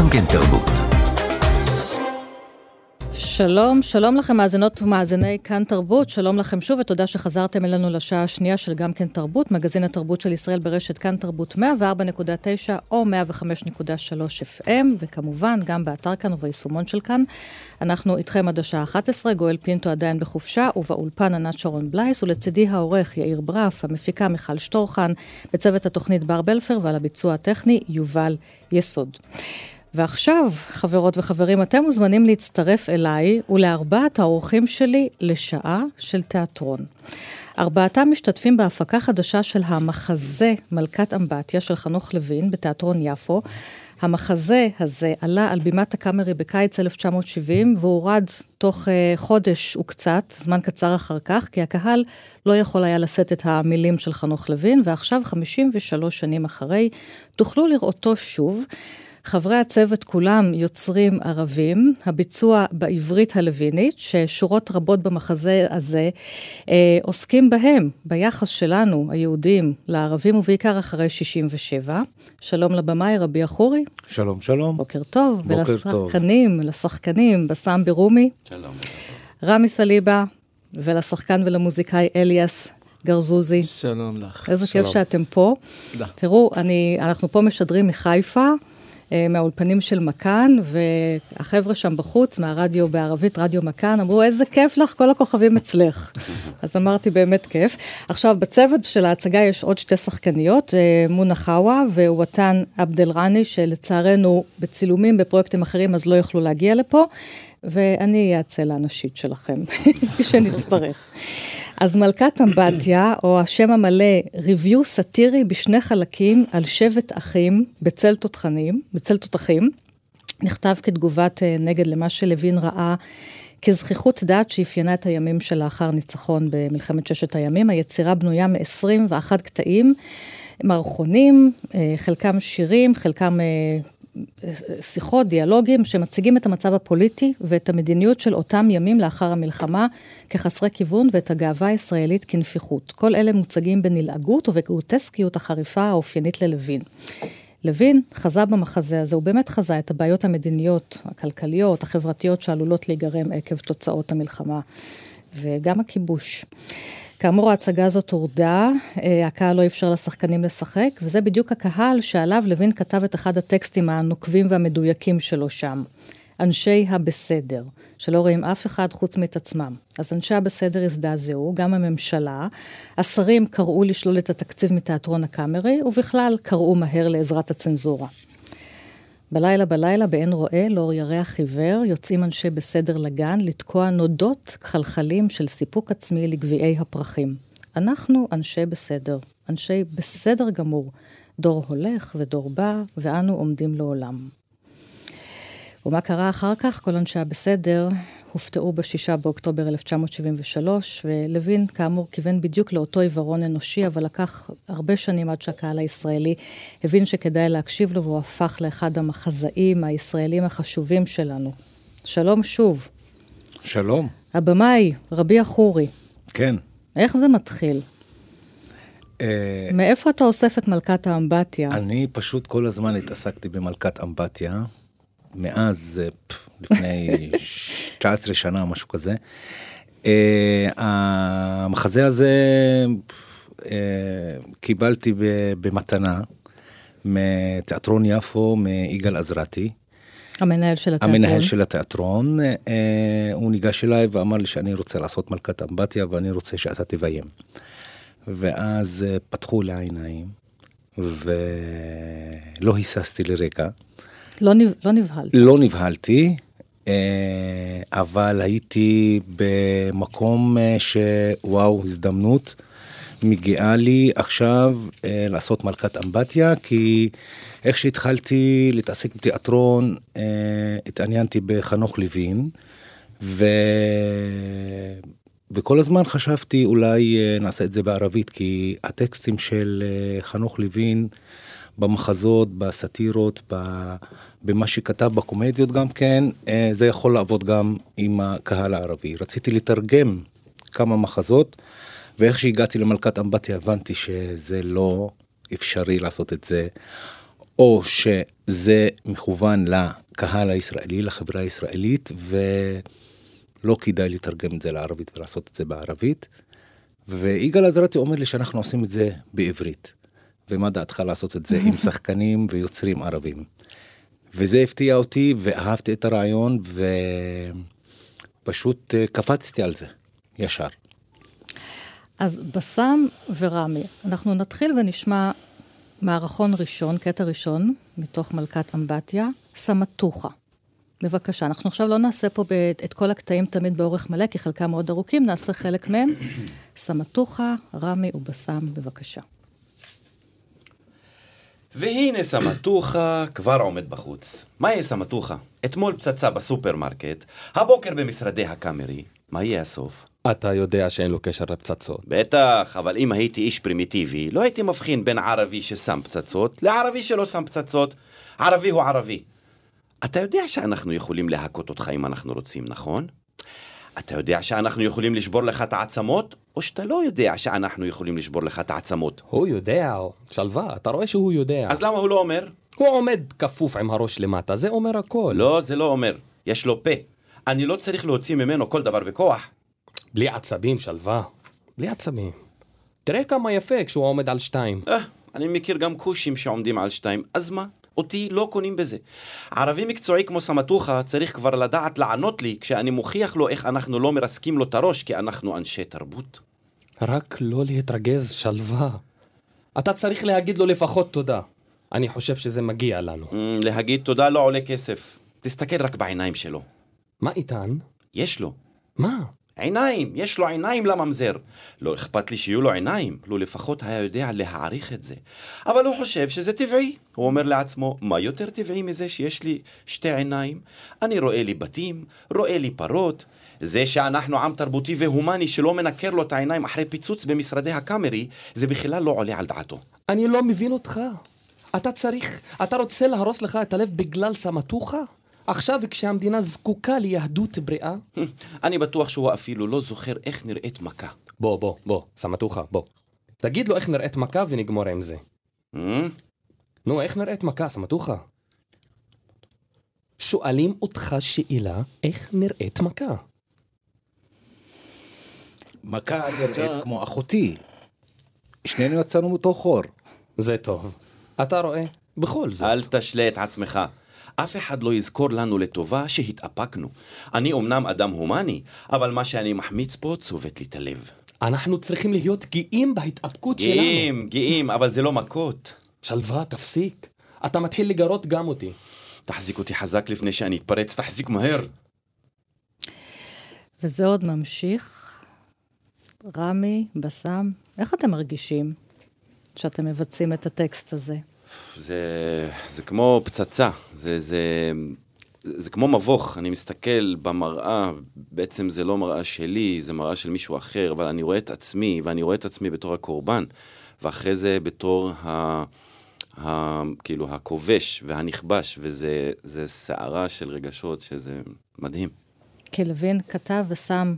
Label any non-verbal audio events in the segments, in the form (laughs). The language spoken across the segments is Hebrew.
גם כן תרבות. שלום, שלום לכם מאזינות ומאזיני כאן תרבות, שלום לכם שוב ותודה שחזרתם אלינו לשעה השנייה של גם כן תרבות, מגזין התרבות של ישראל ברשת כאן תרבות 104.9 או 105.3 FM, וכמובן גם באתר כאן וביישומון של כאן. אנחנו איתכם עד השעה 11, גואל פינטו עדיין בחופשה, ובאולפן ענת שרון בלייס, ולצידי העורך יאיר ברף, המפיקה מיכל שטורחן, בצוות התוכנית בר בלפר ועל הביצוע הטכני יובל יסוד. ועכשיו, חברות וחברים, אתם מוזמנים להצטרף אליי ולארבעת האורחים שלי לשעה של תיאטרון. ארבעתם משתתפים בהפקה חדשה של המחזה מלכת אמבטיה של חנוך לוין בתיאטרון יפו. המחזה הזה עלה על בימת הקאמרי בקיץ 1970 והורד תוך uh, חודש וקצת, זמן קצר אחר כך, כי הקהל לא יכול היה לשאת את המילים של חנוך לוין, ועכשיו, 53 שנים אחרי, תוכלו לראותו שוב. חברי הצוות כולם יוצרים ערבים, הביצוע בעברית הלווינית, ששורות רבות במחזה הזה אה, עוסקים בהם, ביחס שלנו, היהודים, לערבים, ובעיקר אחרי 67. שלום לבמאי רבי אחורי. שלום, שלום. בוקר טוב. בוקר ולשחקנים, טוב. לשחקנים, בסאם ברומי. שלום. רמי סליבה, ולשחקן ולמוזיקאי אליאס גרזוזי. שלום לך. איזה שלום. כיף שאתם פה. תודה. תראו, אני, אנחנו פה משדרים מחיפה. אה, מהאולפנים של מכאן, והחבר'ה שם בחוץ, מהרדיו בערבית, רדיו מכאן, אמרו, איזה כיף לך, כל הכוכבים אצלך. (laughs) אז אמרתי, באמת כיף. עכשיו, בצוות של ההצגה יש עוד שתי שחקניות, אה, מונה חאווה ווואטן עבד אל-רני, שלצערנו בצילומים, בפרויקטים אחרים, אז לא יכלו להגיע לפה. ואני אהיה הצלע הנשית שלכם, (laughs) כשנצטרך. אז מלכת אמבטיה, או השם המלא, ריוויו סאטירי בשני חלקים על שבט אחים בצל תותחנים, בצל תותחים, נכתב כתגובת אה, נגד למה שלוין ראה כזכיחות דעת שאפיינה את הימים שלאחר ניצחון במלחמת ששת הימים. היצירה בנויה מ-21 קטעים, מערכונים, אה, חלקם שירים, חלקם אה, שיחות, דיאלוגים, שמציגים את המצב הפוליטי ואת המדיניות של אותם ימים לאחר המלחמה כחסרי כיוון ואת הגאווה הישראלית כנפיחות. כל אלה מוצגים בנלעגות ובגרוטסקיות החריפה האופיינית ללוין. לוין חזה במחזה הזה, הוא באמת חזה את הבעיות המדיניות, הכלכליות, החברתיות שעלולות להיגרם עקב תוצאות המלחמה וגם הכיבוש. כאמור, ההצגה הזאת הורדה, אה, הקהל לא אפשר לשחקנים לשחק, וזה בדיוק הקהל שעליו לוין כתב את אחד הטקסטים הנוקבים והמדויקים שלו שם. אנשי הבסדר, שלא רואים אף אחד חוץ מאת עצמם. אז אנשי הבסדר הזדעזעו, גם הממשלה, השרים קראו לשלול את התקציב מתיאטרון הקאמרי, ובכלל קראו מהר לעזרת הצנזורה. בלילה בלילה, באין רואה, לאור ירח עיוור, יוצאים אנשי בסדר לגן לתקוע נודות כחלחלים של סיפוק עצמי לגביעי הפרחים. אנחנו אנשי בסדר, אנשי בסדר גמור. דור הולך ודור בא, ואנו עומדים לעולם. ומה קרה אחר כך? כל אנשי הבסדר הופתעו ב-6 באוקטובר 1973, ולוין, כאמור, כיוון בדיוק לאותו עיוורון אנושי, אבל לקח הרבה שנים עד שהקהל הישראלי הבין שכדאי להקשיב לו, והוא הפך לאחד המחזאים הישראלים החשובים שלנו. שלום שוב. שלום. הבמאי, רבי אחורי. כן. איך זה מתחיל? אה, מאיפה אתה אוסף את מלכת האמבטיה? אני פשוט כל הזמן התעסקתי במלכת אמבטיה, מאז, אה, פף, לפני (laughs) 19 שנה, משהו כזה. אה, המחזה הזה אה, קיבלתי במתנה מתיאטרון יפו, מיגאל עזרתי. המנהל של התיאטרון. המנהל של התיאטרון, אה, הוא ניגש אליי ואמר לי שאני רוצה לעשות מלכת אמבטיה ואני רוצה שאתה תביים. ואז אה, פתחו לי העיניים ולא היססתי לרגע, לא, נב... לא נבהלת. לא נבהלתי, אה, אבל הייתי במקום אה, שוואו, הזדמנות. מגיעה לי עכשיו אה, לעשות מלכת אמבטיה, כי איך שהתחלתי להתעסק בתיאטרון, אה, התעניינתי בחנוך לוין, ו... וכל הזמן חשבתי אולי אה, נעשה את זה בערבית, כי הטקסטים של אה, חנוך לוין במחזות, בסאטירות, ב... במה שכתב בקומדיות גם כן, אה, זה יכול לעבוד גם עם הקהל הערבי. רציתי לתרגם כמה מחזות, ואיך שהגעתי למלכת אמבטיה הבנתי שזה לא אפשרי לעשות את זה, או זה מכוון לקהל הישראלי, לחברה הישראלית, ולא כדאי לתרגם את זה לערבית ולעשות את זה בערבית. ויגאל עזרתי אומר לי שאנחנו עושים את זה בעברית. ומה דעתך לעשות את זה עם (laughs) שחקנים ויוצרים ערבים. וזה הפתיע אותי ואהבתי את הרעיון ופשוט אה, קפצתי על זה ישר. אז בסם ורמי, אנחנו נתחיל ונשמע מערכון ראשון, קטע ראשון, מתוך מלכת אמבטיה, סמטוחה. בבקשה, אנחנו עכשיו לא נעשה פה את כל הקטעים תמיד באורך מלא, כי חלקם מאוד ארוכים, נעשה חלק מהם. סמטוחה, רמי ובסם, בבקשה. והנה סמטוחה כבר עומד בחוץ. מהי סמטוחה? אתמול פצצה בסופרמרקט, הבוקר במשרדי הקאמרי. מה יהיה הסוף? אתה יודע שאין לו קשר לפצצות. בטח, אבל אם הייתי איש פרימיטיבי, לא הייתי מבחין בין ערבי ששם פצצות לערבי שלא שם פצצות. ערבי הוא ערבי. אתה יודע שאנחנו יכולים להכות אותך אם אנחנו רוצים, נכון? אתה יודע שאנחנו יכולים לשבור לך את העצמות, או שאתה לא יודע שאנחנו יכולים לשבור לך את העצמות? הוא יודע, שלווה, אתה רואה שהוא יודע. אז למה הוא לא אומר? הוא עומד כפוף עם הראש למטה, זה אומר הכל. לא, זה לא אומר. יש לו פה. אני לא צריך להוציא ממנו כל דבר בכוח. בלי עצבים, שלווה. בלי עצבים. תראה כמה יפה כשהוא עומד על שתיים. אה, אני מכיר גם כושים שעומדים על שתיים, אז מה? אותי לא קונים בזה. ערבי מקצועי כמו סמטוחה צריך כבר לדעת לענות לי כשאני מוכיח לו איך אנחנו לא מרסקים לו את הראש כי אנחנו אנשי תרבות. רק לא להתרגז, שלווה. אתה צריך להגיד לו לפחות תודה. אני חושב שזה מגיע לנו. Mm, להגיד תודה לא עולה כסף. תסתכל רק בעיניים שלו. מה איתן? יש לו. מה? עיניים, יש לו עיניים לממזר. לא אכפת לי שיהיו לו עיניים, לו לפחות היה יודע להעריך את זה. אבל הוא חושב שזה טבעי. הוא אומר לעצמו, מה יותר טבעי מזה שיש לי שתי עיניים? אני רואה לי בתים, רואה לי פרות. זה שאנחנו עם תרבותי והומני שלא מנקר לו את העיניים אחרי פיצוץ במשרדי הקאמרי, זה בכלל לא עולה על דעתו. אני לא מבין אותך. אתה צריך, אתה רוצה להרוס לך את הלב בגלל סמטוחה? עכשיו כשהמדינה זקוקה ליהדות בריאה? (laughs) אני בטוח שהוא אפילו לא זוכר איך נראית מכה. בוא, בוא, בוא, סמטוחה, בוא. תגיד לו איך נראית מכה ונגמור עם זה. נו, איך נראית מכה, סמטוחה? שואלים אותך שאלה, איך נראית מכה? מכה (laughs) נראית כמו אחותי. שנינו יצאנו מאותו חור. זה טוב. אתה רואה? בכל זאת. אל תשלה את עצמך. אף אחד לא יזכור לנו לטובה שהתאפקנו. אני אומנם אדם הומני, אבל מה שאני מחמיץ פה צובט לי את הלב. אנחנו צריכים להיות גאים בהתאפקות שלנו. גאים, גאים, אבל זה לא מכות. שלווה, תפסיק. אתה מתחיל לגרות גם אותי. תחזיק אותי חזק לפני שאני אתפרץ, תחזיק מהר. וזה עוד ממשיך. רמי, בסם, איך אתם מרגישים שאתם מבצעים את הטקסט הזה? זה, זה כמו פצצה, זה, זה, זה כמו מבוך, אני מסתכל במראה, בעצם זה לא מראה שלי, זה מראה של מישהו אחר, אבל אני רואה את עצמי, ואני רואה את עצמי בתור הקורבן, ואחרי זה בתור ה... ה, כאילו הכובש והנכבש, וזה סערה של רגשות שזה מדהים. כי לוין כתב ושם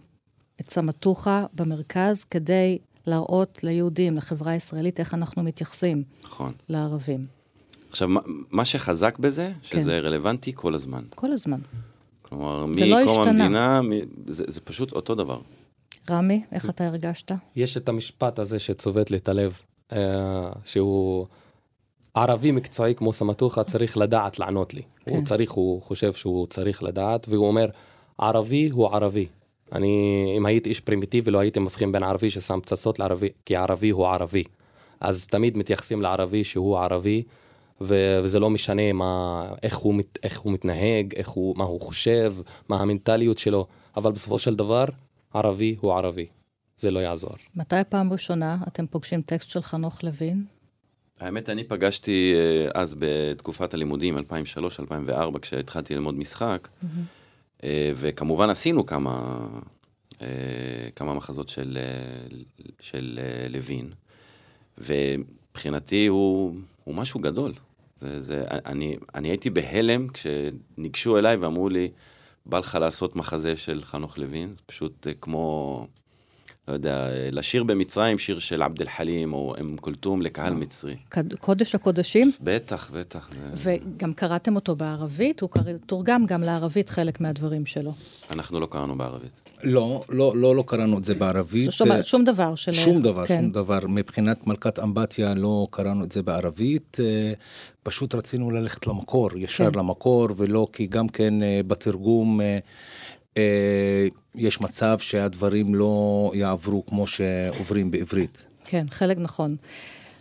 את סמטוחה במרכז כדי להראות ליהודים, לחברה הישראלית, איך אנחנו מתייחסים נכון. לערבים. עכשיו, מה שחזק בזה. שזה כן. רלוונטי כל הזמן. כל הזמן. כלומר, מקום לא המדינה, מ... זה, זה פשוט אותו דבר. רמי, איך אתה הרגשת? יש את המשפט הזה שצובט לי את הלב, אה, שהוא ערבי מקצועי כמו סמטוחה צריך לדעת לענות לי. כן. הוא צריך, הוא חושב שהוא צריך לדעת, והוא אומר, ערבי הוא ערבי. אני, אם הייתי איש פרימיטיבי, לא הייתי מבחין בין ערבי ששם פצצות לערבי, כי ערבי הוא ערבי. אז תמיד מתייחסים לערבי שהוא ערבי, ו- וזה לא משנה מה, איך, הוא, איך הוא מתנהג, איך הוא, מה הוא חושב, מה המנטליות שלו, אבל בסופו של דבר, ערבי הוא ערבי. זה לא יעזור. מתי פעם ראשונה אתם פוגשים טקסט של חנוך לוין? האמת, אני פגשתי אה, אז בתקופת הלימודים, 2003-2004, כשהתחלתי ללמוד משחק. Mm-hmm. אה, וכמובן עשינו כמה, אה, כמה מחזות של, אה, של לוין, ומבחינתי הוא, הוא משהו גדול. זה, זה, אני, אני הייתי בהלם כשניגשו אליי ואמרו לי, בא לך לעשות מחזה של חנוך לוין, פשוט כמו... לא יודע, לשיר במצרים שיר של עבד אל-חלים או אום כולתום לקהל מצרי. קד- קודש הקודשים, בטח, בטח. זה- וגם קראתם אותו בערבית, הוא קרא- תורגם גם לערבית חלק מהדברים שלו. אנחנו לא קראנו בערבית. לא, לא, לא, לא קראנו את זה בערבית. שום, שום דבר של... שום דבר, כן. שום דבר. מבחינת מלכת אמבטיה לא קראנו את זה בערבית, אה, פשוט רצינו ללכת למקור, ישר כן. למקור, ולא כי גם כן אה, בתרגום אה, אה, יש מצב שהדברים לא יעברו כמו שעוברים בעברית. כן, חלק נכון.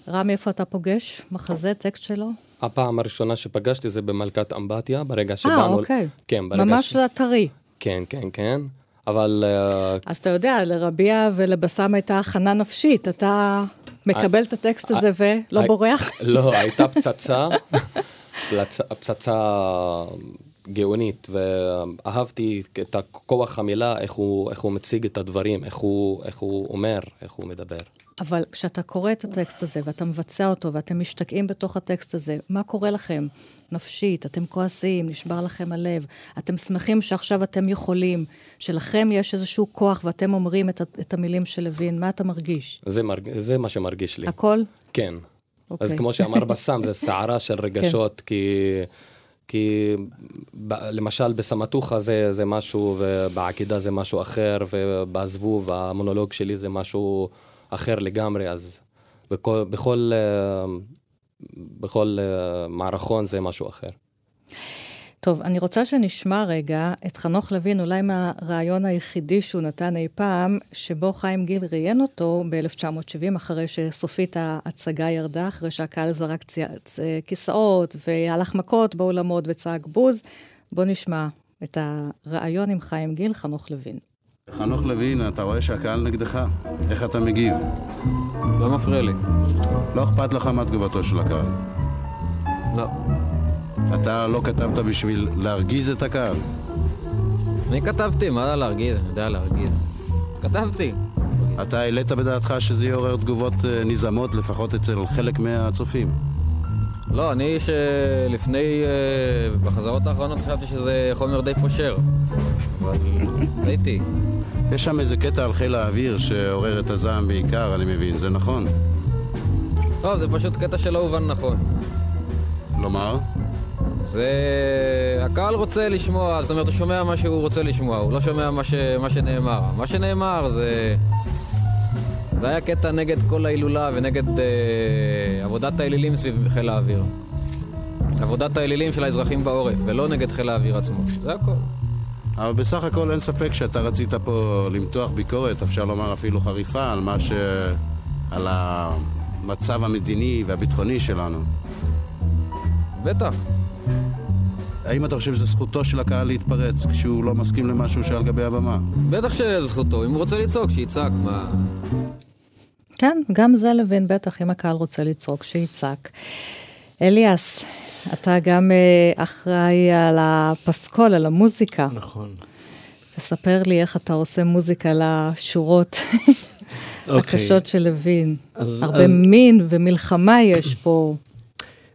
רמי, איפה אתה פוגש? מחזה, טקסט שלו? הפעם הראשונה שפגשתי זה במלכת אמבטיה, ברגע שבאנו... אה, אוקיי. כן, ברגע ממש ש... טרי. כן, כן, כן. אבל אה, אז אתה יודע, לרביע ולבסם הייתה הכנה נפשית. אתה מקבל את הטקסט הזה ולא הי- בורח? לא, הייתה פצצה, (laughs) פצצה גאונית, ואהבתי את הכוח המילה, איך הוא, איך הוא מציג את הדברים, איך הוא, איך הוא אומר, איך הוא מדבר. אבל כשאתה קורא את הטקסט הזה ואתה מבצע אותו ואתם משתקעים בתוך הטקסט הזה, מה קורה לכם? נפשית, אתם כועסים, נשבר לכם הלב, אתם שמחים שעכשיו אתם יכולים, שלכם יש איזשהו כוח ואתם אומרים את, את המילים של לוין, מה אתה מרגיש? זה, מרג... זה מה שמרגיש לי. הכל? כן. אוקיי. אז כמו שאמר (laughs) בסם, זה סערה של רגשות, כי, כי למשל בסמטוחה זה, זה משהו, ובעקידה זה משהו אחר, ובזבוב המונולוג שלי זה משהו אחר לגמרי, אז בכל, בכל, אה, בכל אה, מערכון זה משהו אחר. טוב, אני רוצה שנשמע רגע את חנוך לוין, אולי מהרעיון היחידי שהוא נתן אי פעם, שבו חיים גיל ראיין אותו ב-1970, אחרי שסופית ההצגה ירדה, אחרי שהקהל זרק צי... צ... כיסאות והלך מכות באולמות וצעק בוז. בואו נשמע את הרעיון עם חיים גיל, חנוך לוין. חנוך לוין, אתה רואה שהקהל נגדך? איך אתה מגיב? לא מפריע לי. לא אכפת לך מה תגובתו של הקהל. לא. אתה לא כתבת בשביל להרגיז את הקהל. אני כתבתי, מה להרגיז? אני יודע להרגיז. כתבתי. אתה העלית בדעתך שזה יעורר תגובות אה, נזעמות, לפחות אצל חלק מהצופים. לא, אני שלפני... אה, בחזרות האחרונות חשבתי שזה חומר די פושר. אבל (laughs) הייתי. יש שם איזה קטע על חיל האוויר שעורר את הזעם בעיקר, אני מבין, זה נכון. לא, זה פשוט קטע שלא הובן נכון. כלומר, זה... הקהל רוצה לשמוע, זאת אומרת, הוא שומע מה שהוא רוצה לשמוע, הוא לא שומע מה, ש... מה שנאמר. מה שנאמר זה... זה היה קטע נגד כל ההילולה ונגד אה, עבודת האלילים סביב חיל האוויר. עבודת האלילים של האזרחים בעורף, ולא נגד חיל האוויר עצמו. זה הכל. אבל בסך הכל אין ספק שאתה רצית פה למתוח ביקורת, אפשר לומר אפילו חריפה, על מה ש... על המצב המדיני והביטחוני שלנו. בטח. האם אתה חושב שזו זכותו של הקהל להתפרץ כשהוא לא מסכים למשהו שעל גבי הבמה? בטח שזכותו, אם הוא רוצה לצעוק, שיצעק, מה... כן, גם זה לוין, בטח, אם הקהל רוצה לצעוק, שיצעק. אליאס, אתה גם אה, אחראי על הפסקול, על המוזיקה. נכון. תספר לי איך אתה עושה מוזיקה לשורות אוקיי. הקשות של לוין. אז- הרבה אז- מין ומלחמה יש פה.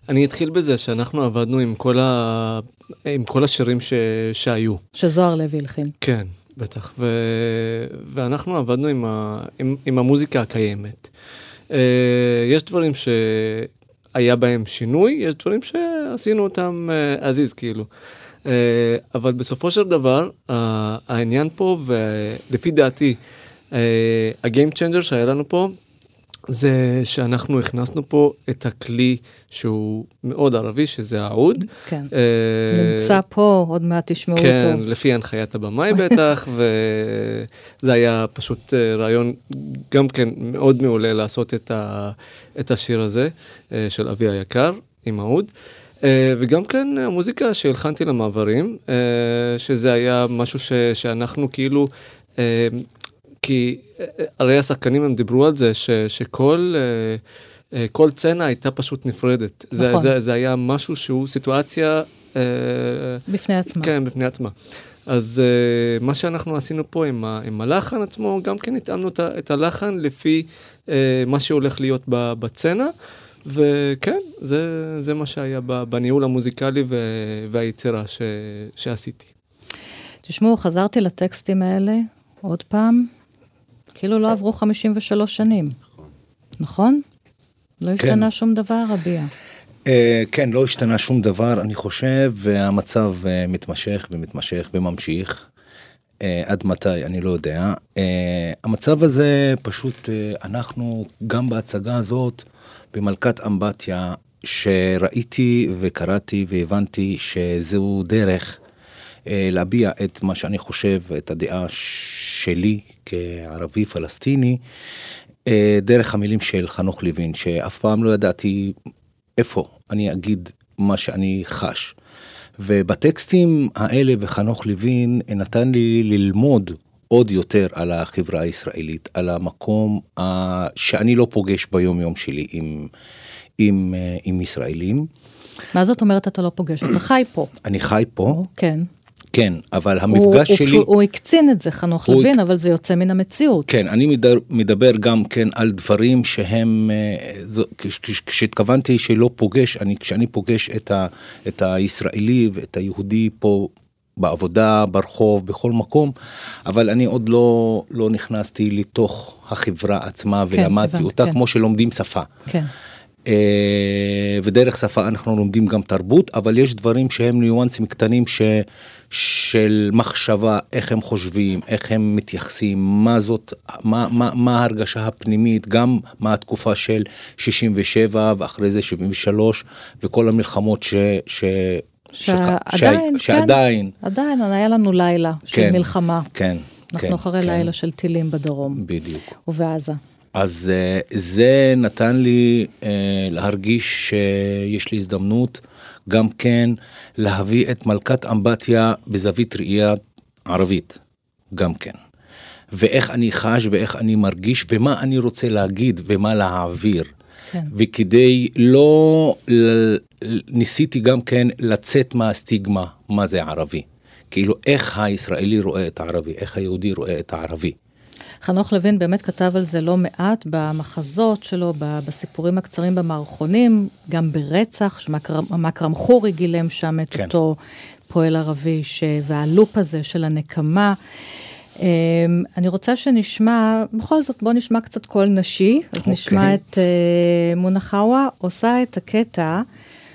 אני אתחיל בזה שאנחנו עבדנו עם כל, ה... עם כל השירים ש... שהיו. שזוהר לוי הלחין. כן, בטח. ו... ואנחנו עבדנו עם, ה... עם, עם המוזיקה הקיימת. אה, יש דברים שהיה בהם שינוי, יש דברים שעשינו אותם אה, as is, כאילו. אה, אבל בסופו של דבר, העניין פה, ולפי דעתי, ה game changer שהיה לנו פה, זה שאנחנו הכנסנו פה את הכלי שהוא מאוד ערבי, שזה העוד. כן. אה, נמצא פה, עוד מעט תשמעו כן, אותו. לפי הנחיית הבמאי בטח, (laughs) וזה היה פשוט אה, רעיון גם כן מאוד מעולה לעשות את, ה, את השיר הזה אה, של אבי היקר עם האוד. אה, וגם כן המוזיקה שהלחנתי למעברים, אה, שזה היה משהו ש, שאנחנו כאילו, אה, כי אה, הרי השחקנים הם דיברו על זה, ש, שכל... אה, כל צנע הייתה פשוט נפרדת. זה, נכון. זה, זה היה משהו שהוא סיטואציה... בפני עצמה. כן, בפני עצמה. אז uh, מה שאנחנו עשינו פה עם, ה, עם הלחן עצמו, גם כן התאמנו את, את הלחן לפי uh, מה שהולך להיות ב- בצנע, וכן, זה, זה מה שהיה בניהול המוזיקלי ו, והיצירה ש, שעשיתי. תשמעו, חזרתי לטקסטים האלה עוד פעם, כאילו לא עברו 53 שנים. נכון? לא השתנה שום דבר, רביע. אה, כן, לא השתנה שום דבר, אני חושב, והמצב אה, מתמשך ומתמשך וממשיך. אה, עד מתי, אני לא יודע. המצב הזה, פשוט אנחנו, גם בהצגה הזאת, במלכת אמבטיה, שראיתי וקראתי והבנתי שזהו דרך להביע את מה שאני חושב, את הדעה שלי כערבי פלסטיני, דרך המילים של חנוך לוין, שאף פעם לא ידעתי איפה אני אגיד מה שאני חש. ובטקסטים האלה וחנוך לוין נתן לי ללמוד עוד יותר על החברה הישראלית, על המקום שאני לא פוגש ביום יום שלי עם, עם, uh, עם ישראלים. מה זאת אומרת אתה לא פוגש? אתה חי פה. אני חי פה. כן. כן, אבל המפגש הוא, שלי... הוא, הוא הקצין את זה, חנוך לוין, הק... אבל זה יוצא מן המציאות. כן, אני מדבר, מדבר גם כן על דברים שהם... אה, כשהתכוונתי שלא פוגש, אני, כשאני פוגש את, ה, את הישראלי ואת היהודי פה בעבודה, ברחוב, בכל מקום, אבל אני עוד לא, לא נכנסתי לתוך החברה עצמה כן, ולמדתי הבנ, אותה כן. כמו שלומדים שפה. כן. אה, ודרך שפה אנחנו לומדים גם תרבות, אבל יש דברים שהם ניואנסים קטנים ש... של מחשבה, איך הם חושבים, איך הם מתייחסים, מה זאת, מה, מה, מה ההרגשה הפנימית, גם מה התקופה של 67 ואחרי זה 73 וכל המלחמות ש... ש שעדיין, ש... שעדיין, כן, עדיין היה לנו לילה כן, של מלחמה. כן, אנחנו כן, אחרי כן. לילה של טילים בדרום. בדיוק. ובעזה. אז אה, זה נתן לי אה, להרגיש שיש לי הזדמנות גם כן להביא את מלכת אמבטיה בזווית ראייה ערבית, גם כן. ואיך אני חש ואיך אני מרגיש ומה אני רוצה להגיד ומה להעביר. כן. וכדי לא, ניסיתי גם כן לצאת מהסטיגמה מה זה ערבי. כאילו איך הישראלי רואה את הערבי, איך היהודי רואה את הערבי. חנוך לוין באמת כתב על זה לא מעט במחזות שלו, בסיפורים הקצרים במערכונים, גם ברצח, שמכרם חורי גילם שם את כן. אותו פועל ערבי, ש... והלופ הזה של הנקמה. אמ, אני רוצה שנשמע, בכל זאת בוא נשמע קצת קול נשי, אז okay. אוקיי. נשמע את uh, מונה חאווה עושה את הקטע.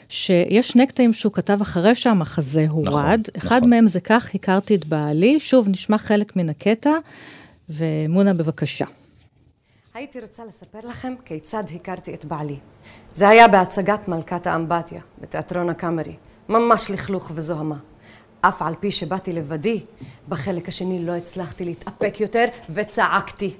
שיש שני קטעים שהוא כתב אחרי שהמחזה הורד. נכון, אחד נכון. מהם זה כך, הכרתי את בעלי. שוב, נשמע חלק מן הקטע, ומונה, בבקשה. הייתי רוצה לספר לכם כיצד הכרתי את בעלי. זה היה בהצגת מלכת האמבטיה, בתיאטרון הקאמרי. ממש לכלוך וזוהמה. אף על פי שבאתי לבדי, בחלק השני לא הצלחתי להתאפק יותר וצעקתי.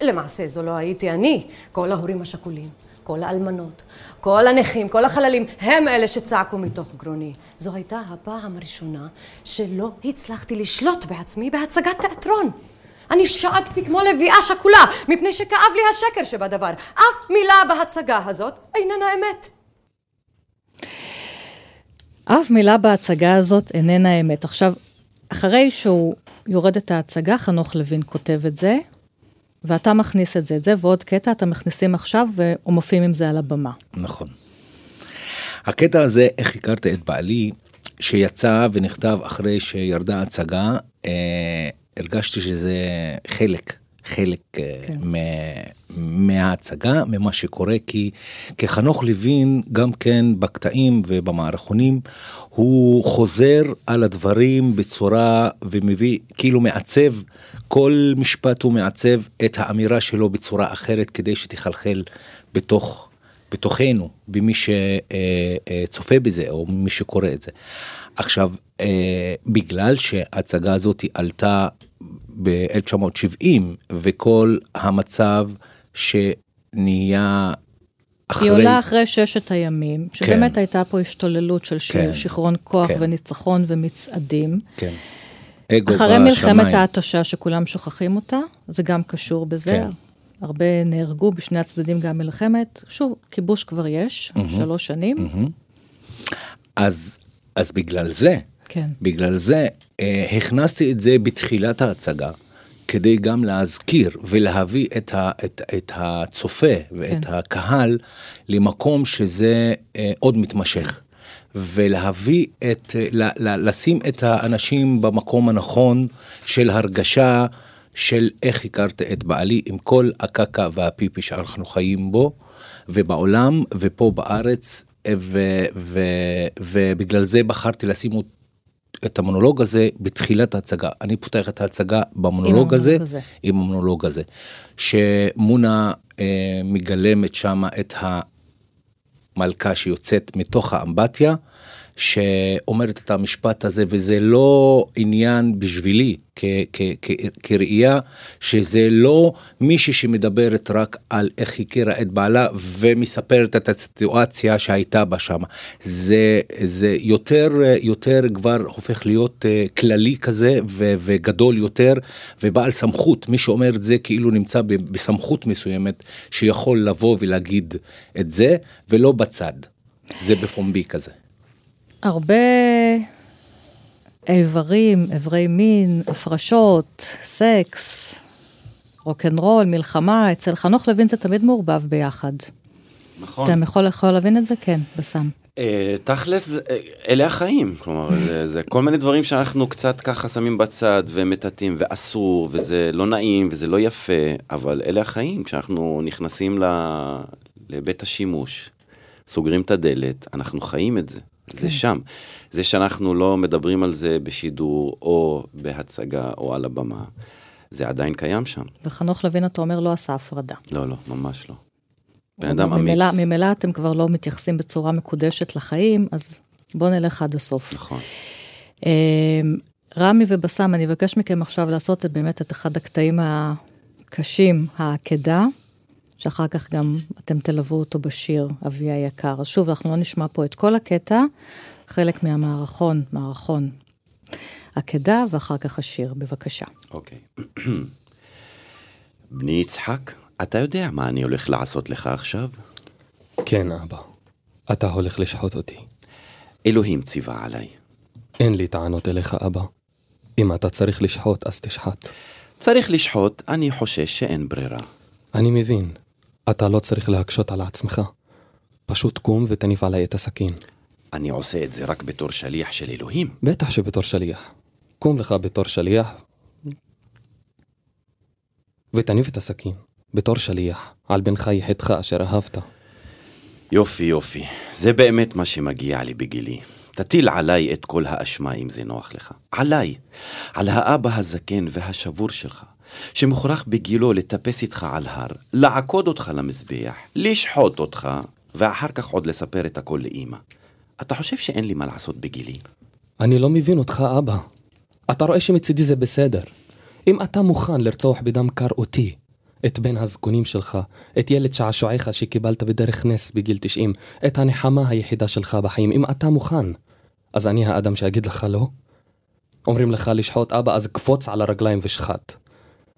למעשה זו לא הייתי אני, כל ההורים השכולים, כל האלמנות, כל הנכים, כל החללים, הם אלה שצעקו מתוך גרוני. זו הייתה הפעם הראשונה שלא הצלחתי לשלוט בעצמי בהצגת תיאטרון. אני שאגתי כמו לביאה שכולה, מפני שכאב לי השקר שבדבר. אף מילה בהצגה הזאת איננה אמת. אף מילה בהצגה הזאת איננה אמת. עכשיו, אחרי שהוא יורד את ההצגה, חנוך לוין כותב את זה, ואתה מכניס את זה, את זה ועוד קטע אתם מכניסים עכשיו ומופיעים עם זה על הבמה. נכון. הקטע הזה, איך הכרת את בעלי, שיצא ונכתב אחרי שירדה ההצגה, אה, הרגשתי שזה חלק, חלק אה, כן. מההצגה, ממה שקורה, כי כחנוך לוין, גם כן בקטעים ובמערכונים, הוא חוזר על הדברים בצורה ומביא, כאילו מעצב, כל משפט הוא מעצב את האמירה שלו בצורה אחרת כדי שתחלחל בתוך, בתוכנו, במי שצופה בזה או מי שקורא את זה. עכשיו, אה, בגלל שההצגה הזאת עלתה ב-1970 וכל המצב שנהיה אחרי... היא עולה אחרי ששת הימים, שבאמת כן. הייתה פה השתוללות של כן. שיכרון כוח כן. וניצחון ומצעדים. כן. אחרי מלחמת ההתשה שכולם שוכחים אותה, זה גם קשור בזה. כן. הרבה נהרגו בשני הצדדים גם מלחמת. שוב, כיבוש כבר יש, mm-hmm. שלוש שנים. Mm-hmm. אז, אז בגלל זה, כן. בגלל זה אה, הכנסתי את זה בתחילת ההצגה, כדי גם להזכיר ולהביא את, ה, את, את הצופה ואת כן. הקהל למקום שזה אה, עוד מתמשך. ולהביא את, ל, ל, לשים את האנשים במקום הנכון של הרגשה של איך הכרת את בעלי עם כל הקקה והפיפי שאנחנו חיים בו ובעולם ופה בארץ ו, ו, ובגלל זה בחרתי לשים את המונולוג הזה בתחילת ההצגה. אני פותח את ההצגה במונולוג הזה, הזה, עם המונולוג הזה, שמונה אה, מגלמת שמה את המלכה שיוצאת מתוך האמבטיה. שאומרת את המשפט הזה וזה לא עניין בשבילי כראייה שזה לא מישהי שמדברת רק על איך הכירה את בעלה ומספרת את הסיטואציה שהייתה בה שם זה זה יותר יותר כבר הופך להיות uh, כללי כזה ו, וגדול יותר ובעל סמכות. מי שאומר את זה כאילו נמצא בסמכות מסוימת שיכול לבוא ולהגיד את זה ולא בצד. זה בפומבי כזה. הרבה איברים, איברי מין, הפרשות, סקס, רוקנרול, מלחמה, אצל חנוך לוין זה תמיד מעורבב ביחד. נכון. אתה יכול, יכול להבין את זה? כן, בסם. אה, תכלס, אלה החיים, כלומר, זה, זה כל מיני דברים שאנחנו קצת ככה שמים בצד ומטאטאים, ואסור, וזה לא נעים, וזה לא יפה, אבל אלה החיים, כשאנחנו נכנסים ל, לבית השימוש, סוגרים את הדלת, אנחנו חיים את זה. זה כן. שם. זה שאנחנו לא מדברים על זה בשידור או בהצגה או על הבמה, זה עדיין קיים שם. וחנוך לוין, אתה אומר, לא עשה הפרדה. לא, לא, ממש לא. בן אדם אמיץ. ממילא, אתם כבר לא מתייחסים בצורה מקודשת לחיים, אז בואו נלך עד הסוף. נכון. אמ, רמי ובסם, אני אבקש מכם עכשיו לעשות באמת את אחד הקטעים הקשים, העקדה. שאחר כך גם אתם תלוו אותו בשיר, אבי היקר. אז שוב, אנחנו לא נשמע פה את כל הקטע, חלק מהמערכון, מערכון עקדה, ואחר כך השיר, בבקשה. אוקיי. (clears throat) בני יצחק, אתה יודע מה אני הולך לעשות לך עכשיו? כן, אבא. אתה הולך לשחוט אותי. אלוהים ציווה עליי. אין לי טענות אליך, אבא. אם אתה צריך לשחוט, אז תשחט. צריך לשחוט, אני חושש שאין ברירה. אני מבין. אתה לא צריך להקשות על עצמך. פשוט קום ותניף עליי את הסכין. אני עושה את זה רק בתור שליח של אלוהים. בטח שבתור שליח. קום לך בתור שליח ותניף את הסכין, בתור שליח, על בנך יחדך אשר אהבת. יופי, יופי. זה באמת מה שמגיע לי בגילי. תטיל עליי את כל האשמה אם זה נוח לך. עליי. על האבא הזקן והשבור שלך. שמוכרח בגילו לטפס איתך על הר, לעקוד אותך למזבח, לשחוט אותך, ואחר כך עוד לספר את הכל לאימא. אתה חושב שאין לי מה לעשות בגילי? אני לא מבין אותך, אבא. אתה רואה שמצידי זה בסדר. אם אתה מוכן לרצוח בדם קר אותי, את בן הזקונים שלך, את ילד שעשועיך שקיבלת בדרך נס בגיל 90, את הנחמה היחידה שלך בחיים, אם אתה מוכן, אז אני האדם שאגיד לך לא? אומרים לך לשחוט אבא, אז קפוץ על הרגליים ושחט.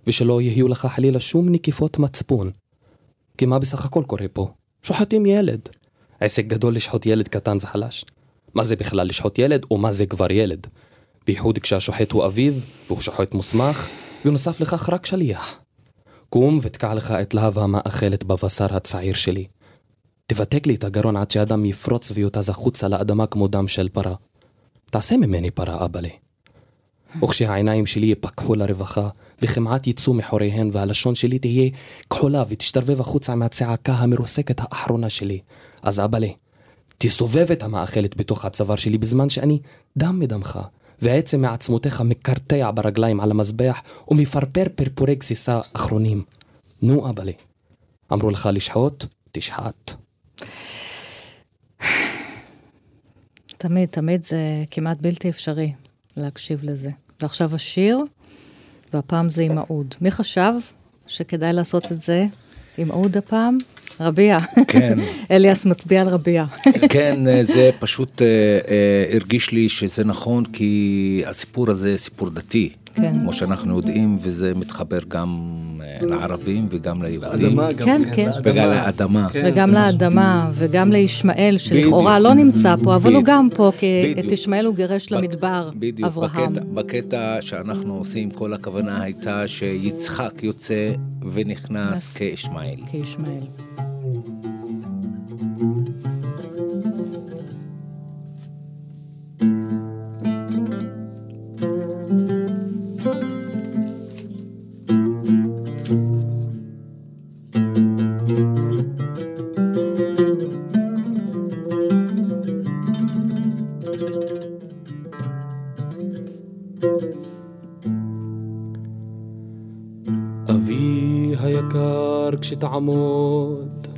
ושלא יהיו לך חלילה שום נקיפות מצפון. כי מה בסך הכל קורה פה? שוחטים ילד. עסק גדול לשחוט ילד קטן וחלש. מה זה בכלל לשחוט ילד, ומה זה כבר ילד? בייחוד כשהשוחט הוא אביו, והוא שוחט מוסמך, ונוסף לכך רק שליח. קום ותקע לך את להב המאכלת בבשר הצעיר שלי. תבתק לי את הגרון עד שאדם יפרוץ ויותז החוצה לאדמה כמו דם של פרה. תעשה ממני פרה, אבאלה. וכשהעיניים שלי יפקחו לרווחה, וכמעט יצאו מחוריהן, והלשון שלי תהיה כחולה ותשתרבב החוצה מהצעקה המרוסקת האחרונה שלי. אז אבאלה, תסובב את המאכלת בתוך הצוואר שלי בזמן שאני דם מדמך, ועצם מעצמותיך מקרטע ברגליים על המזבח ומפרפר פרפורי גסיסה אחרונים. נו אבאלה, אמרו לך לשחוט? תשחט. תמיד, תמיד זה כמעט בלתי אפשרי להקשיב לזה. ועכשיו השיר, והפעם זה עם האוד. מי חשב שכדאי לעשות את זה עם אוד הפעם? רביע. כן. (laughs) אליאס מצביע על רביע. (laughs) כן, אה, זה פשוט אה, אה, הרגיש לי שזה נכון, כי הסיפור הזה סיפור דתי. כן. כמו שאנחנו יודעים, וזה מתחבר גם אה, לערבים וגם ליהודים. אדמה, כן, כן. וגם לאדמה. כן, וגם לאדמה, וגם לישמעאל, שלכאורה לא נמצא פה, אבל הוא גם פה, כי את ישמעאל הוא גירש למדבר, אברהם. בדיוק, בקטע שאנחנו עושים, כל הכוונה הייתה שיצחק יוצא ונכנס כישמעאל. כישמעאל. כשתעמוד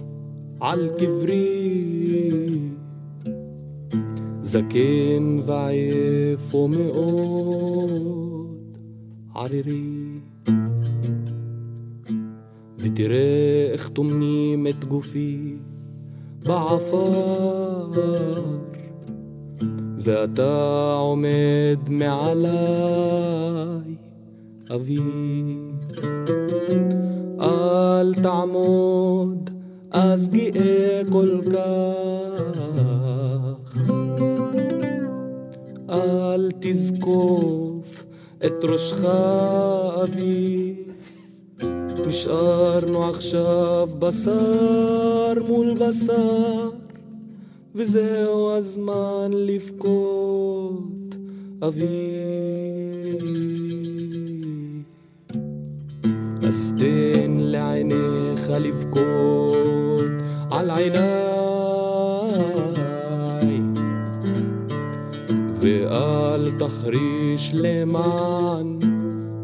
על קברי. זקן ועייף ומאוד ערירי. ותראה איך טומנים את גופי בעפר. ואתה עומד מעליי אבי אל תעמוד אז גאה כל כך. אל תזקוף את ראשך אבי. נשארנו עכשיו בשר מול בשר וזהו הזמן לבכות אבי אז תן לעיניך לבכות על עיניי. ואל תחריש למען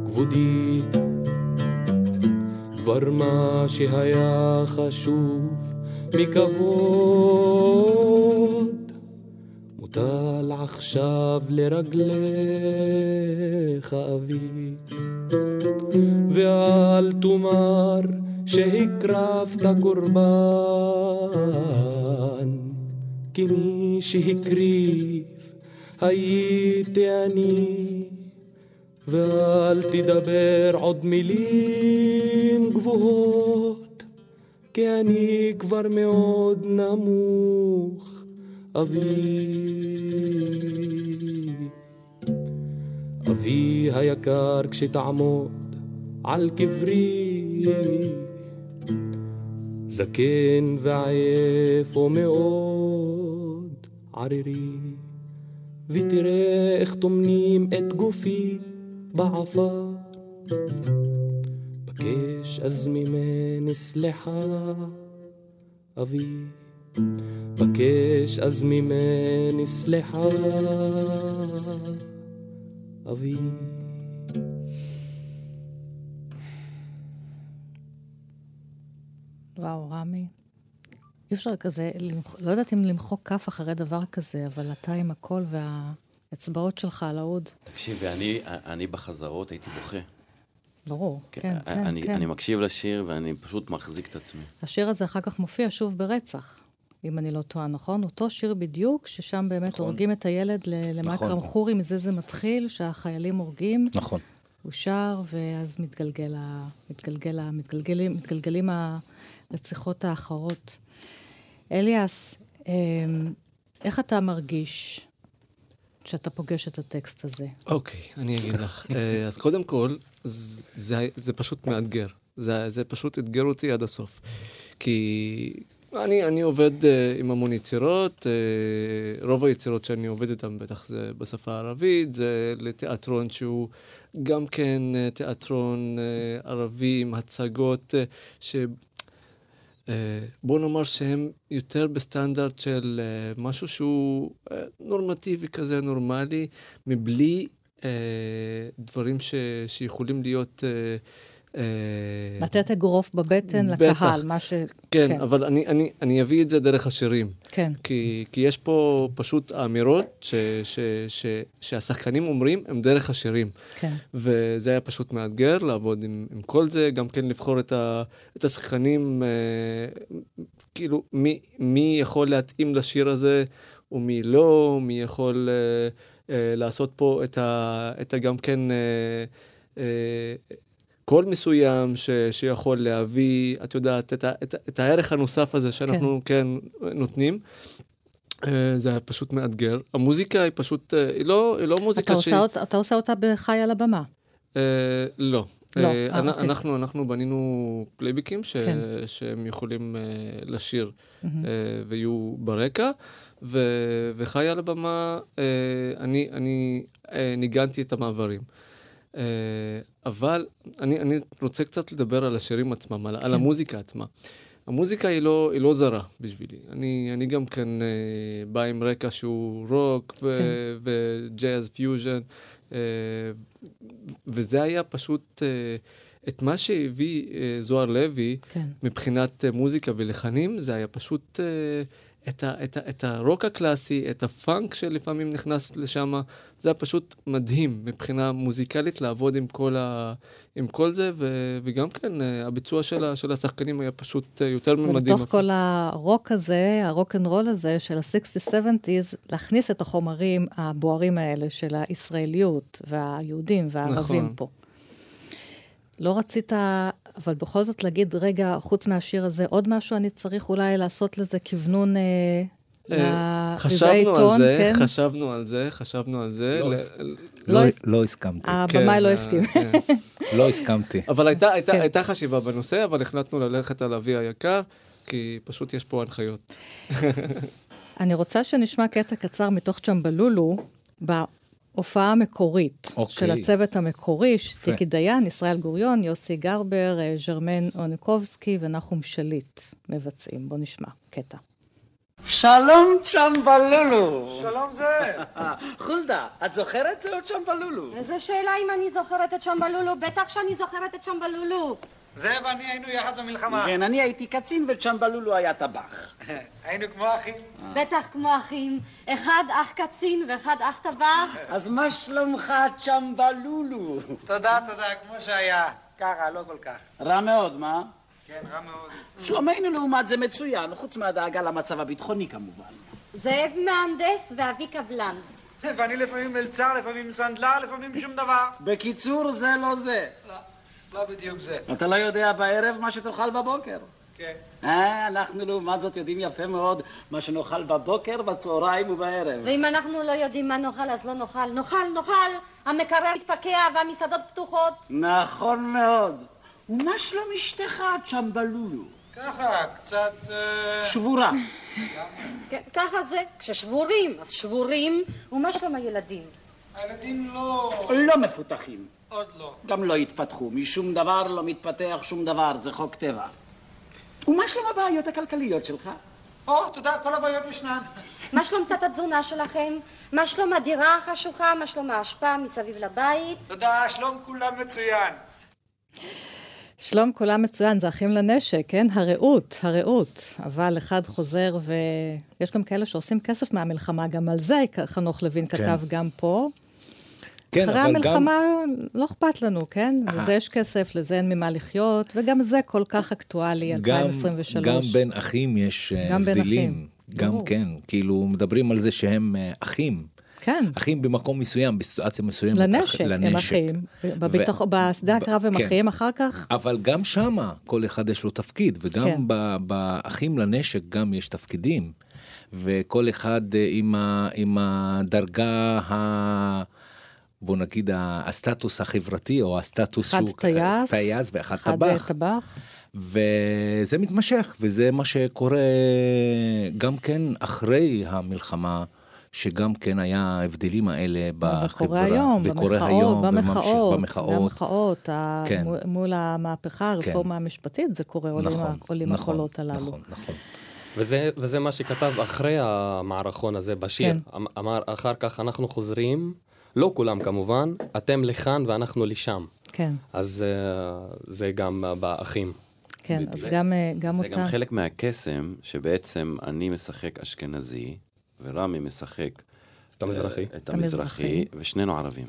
כבודי. דבר מה שהיה חשוב מכבוד מוטל עכשיו לרגליך אבי. ואל תאמר שהקרבת קורבן כי מי שהקריב הייתי אני. ואל תדבר עוד מילים גבוהות כי אני כבר מאוד נמוך אבי. אבי היקר כשתעמוד על קברי זקן ועייף ומאוד ערירי ותראה איך טומנים את גופי בעפר בקש אז ממני סליחה אבי בקש אז ממני סליחה אבי וואו, רמי. אי אפשר כזה, למח... לא יודעת אם למחוא כף אחרי דבר כזה, אבל אתה עם הקול והאצבעות שלך על האוד. תקשיבי, אני, אני בחזרות הייתי בוכה. ברור, כן, כן, כן. אני, כן. אני מקשיב לשיר ואני פשוט מחזיק את עצמי. השיר הזה אחר כך מופיע שוב ברצח, אם אני לא טועה, נכון? אותו שיר בדיוק, ששם באמת נכון. הורגים את הילד ל- נכון. חורי, מזה זה מתחיל, שהחיילים הורגים. נכון. הוא שר, ואז מתגלגל ה... מתגלגל ה... מתגלגלים, מתגלגלים הרציחות האחרות. אליאס, אמ, איך אתה מרגיש כשאתה פוגש את הטקסט הזה? אוקיי, אני אגיד לך. (laughs) אה, אז קודם כל, זה, זה פשוט מאתגר. זה, זה פשוט אתגר אותי עד הסוף. כי אני, אני עובד uh, עם המון יצירות, uh, רוב היצירות שאני עובד איתן בטח זה בשפה הערבית, זה לתיאטרון שהוא גם כן uh, תיאטרון uh, ערבי עם הצגות uh, ש... Uh, בוא נאמר שהם יותר בסטנדרט של uh, משהו שהוא uh, נורמטיבי כזה, נורמלי, מבלי uh, דברים ש, שיכולים להיות... Uh, לתת אגרוף בבטן בטח. לקהל, מה ש... כן, כן. אבל אני, אני, אני אביא את זה דרך השירים. כן. כי, כי יש פה פשוט אמירות ש, ש, ש, שהשחקנים אומרים הם דרך השירים. כן. וזה היה פשוט מאתגר לעבוד עם, עם כל זה, גם כן לבחור את, ה, את השחקנים, אה, כאילו, מי, מי יכול להתאים לשיר הזה ומי לא, מי יכול אה, אה, לעשות פה את, ה, את הגם כן... אה, אה, קול מסוים ש, שיכול להביא, את יודעת, את, את, את הערך הנוסף הזה שאנחנו כן, כן נותנים. אה, זה היה פשוט מאתגר. המוזיקה היא פשוט, אה, היא לא, היא לא מוזיקה אתה עושה, אותה, אתה עושה אותה בחי על הבמה. אה, לא. לא, אה, אה, אנ- אוקיי. אנחנו, אנחנו בנינו פלייביקים ש, כן. שהם יכולים אה, לשיר מהמם. אה, ויהיו ברקע, ו, וחי על הבמה, אה, אני, אני אה, ניגנתי את המעברים. אה, אבל אני, אני רוצה קצת לדבר על השירים עצמם, על, על כן. המוזיקה עצמה. המוזיקה היא לא, היא לא זרה בשבילי. אני, אני גם כן אה, בא עם רקע שהוא רוק ו- כן. וג'אז פיוז'ן, אה, וזה היה פשוט... אה, את מה שהביא אה, זוהר לוי כן. מבחינת אה, מוזיקה ולחנים, זה היה פשוט אה, את, ה, את, ה, את הרוק הקלאסי, את הפאנק שלפעמים נכנס לשם, זה היה פשוט מדהים מבחינה מוזיקלית לעבוד עם כל, ה, עם כל זה, ו, וגם כן, אה, הביצוע של, ה, של השחקנים היה פשוט אה, יותר ממדהים. ולתוך כל הרוק הזה, הרוק אנד רול הזה של ה-60-70's, להכניס את החומרים הבוערים האלה של הישראליות והיהודים והערבים נכון. פה. לא רצית, אבל בכל זאת להגיד, רגע, חוץ מהשיר הזה, עוד משהו אני צריך אולי לעשות לזה כוונון אה, אה, לרבעי חשבנו על זה, כן? חשבנו על זה, חשבנו על זה. לא, לא, לא- לא הסכמתי. הבמאי לא כן, הסכים. כן. (laughs) לא הסכמתי. אבל הייתה, הייתה, כן. הייתה חשיבה בנושא, אבל החלטנו ללכת על אבי היקר, כי פשוט יש פה הנחיות. (laughs) אני רוצה שנשמע קטע קצר מתוך צ'מבלולו, בהופעה המקורית אוקיי. של הצוות המקורי, טיקי דיין, ישראל גוריון, יוסי גרבר, אה, ז'רמן אונקובסקי ונחום שליט מבצעים. בואו נשמע קטע. שלום צ'מבלולו. שלום זה. (laughs) חולדה, את זוכרת זאת צ'מבלולו? איזה שאלה אם אני זוכרת את צ'מבלולו? בטח שאני זוכרת את צ'מבלולו. זה ואני היינו יחד במלחמה. כן, אני הייתי קצין וצ'מבלולו היה טבח. (laughs) היינו כמו אחים. בטח כמו אחים. אחד אח קצין ואחד אח טבח. אז מה שלומך צ'מבלולו? תודה, תודה, כמו שהיה. ככה, לא כל כך. רע מאוד, מה? כן, רע מאוד. שלומנו לעומת זה מצוין, חוץ מהדאגה למצב הביטחוני כמובן. זאב מהנדס ואבי קבלן. ואני לפעמים מלצר, לפעמים סנדלר, לפעמים שום דבר. בקיצור, זה לא זה. לא, לא בדיוק זה. אתה לא יודע בערב מה שתאכל בבוקר. כן. אה, אנחנו לעומת זאת יודעים יפה מאוד מה שנאכל בבוקר, בצהריים ובערב. ואם אנחנו לא יודעים מה נאכל, אז לא נאכל. נאכל, נאכל! המקרר מתפקע והמסעדות פתוחות. נכון מאוד. ומה שלום אשתך, צ'מבלולו? ככה, קצת... אה, שבורה. ככה זה. כששבורים, אז שבורים. ומה שלום הילדים? הילדים לא... לא מפותחים. עוד לא. גם לא התפתחו. משום דבר לא מתפתח שום דבר, זה חוק טבע. ומה שלום הבעיות הכלכליות שלך? או, תודה, כל הבעיות ישנן. (laughs) מה שלום תת התזונה שלכם? מה שלום הדירה החשוכה? מה שלום האשפה מסביב לבית? תודה, שלום כולם מצוין. שלום כולם מצוין, זה אחים לנשק, כן? הרעות, הרעות. אבל אחד חוזר, ויש גם כאלה שעושים כסף מהמלחמה, גם על זה חנוך לוין כן. כתב גם פה. כן, אחרי המלחמה גם... לא אכפת לנו, כן? אה. לזה יש כסף, לזה אין ממה לחיות, וגם זה כל כך אקטואלי, גם, 2023. גם בין אחים יש אה, גם בין הבדלים. אחים, גם ברור. כן, כאילו מדברים על זה שהם אה, אחים. כן, אחים במקום מסוים, בסיטואציה מסוימת. לנשק, אח- הם אחים. בביטוח- בשדה הקרב הם כן. אחים, אחר כך... אבל גם שמה כל אחד יש לו תפקיד, וגם כן. באחים לנשק גם יש תפקידים. וכל אחד אה, עם, ה, עם הדרגה ה... בוא נגיד הסטטוס החברתי או הסטטוס אחד שהוא טייס, טייס ואחד אחד טבח. טבח. וזה מתמשך וזה מה שקורה גם כן אחרי המלחמה שגם כן היה ההבדלים האלה בחברה. זה קורה היום, וקורה במחאות, היום, במחאות, וממשיך- במחאות, ה- כן. מול- המהפכה, הרפורמה המשפטית, זה קורה, עולים ה- עולים נכון, הקולות הללו. נכון, נכון. וזה, וזה מה שכתב אחרי המערכון הזה בשיר. כן. אמ- אמר, אחר כך אנחנו חוזרים, לא כולם כמובן, אתם לכאן ואנחנו לשם. כן, אז uh, זה גם uh, באחים. כן, אז גם, אה, גם זה אותה... גם חלק מהקסם, שבעצם אני משחק אשכנזי, ורמי משחק... את המזרחי. את המזרחי. ושנינו ערבים.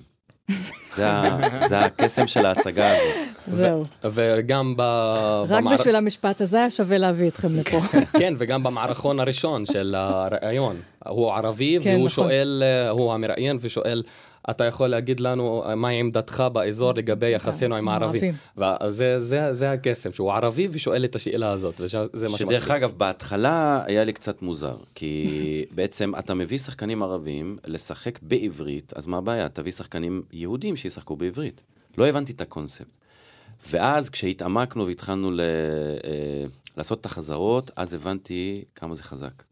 (laughs) זה זה הקסם של ההצגה הזאת. (laughs) זהו. וגם ב... רק במער- בשביל המשפט הזה היה שווה להביא אתכם לפה. (laughs) כן, וגם במערכון הראשון של הראיון. הוא ערבי, כן, והוא נכון. שואל, אה, הוא המראיין, ושואל, אתה יכול להגיד לנו אה, מהי עמדתך באזור לגבי יחסינו עם הערבים? וזה זה, זה הקסם, שהוא ערבי ושואל את השאלה הזאת, וזה מה שדרך שמצחיק. אגב, בהתחלה היה לי קצת מוזר, כי (laughs) בעצם אתה מביא שחקנים ערבים לשחק בעברית, אז מה הבעיה? תביא שחקנים יהודים שישחקו בעברית. לא הבנתי את הקונספט. ואז כשהתעמקנו והתחלנו ל... אה, לעשות את החזרות, אז הבנתי כמה זה חזק.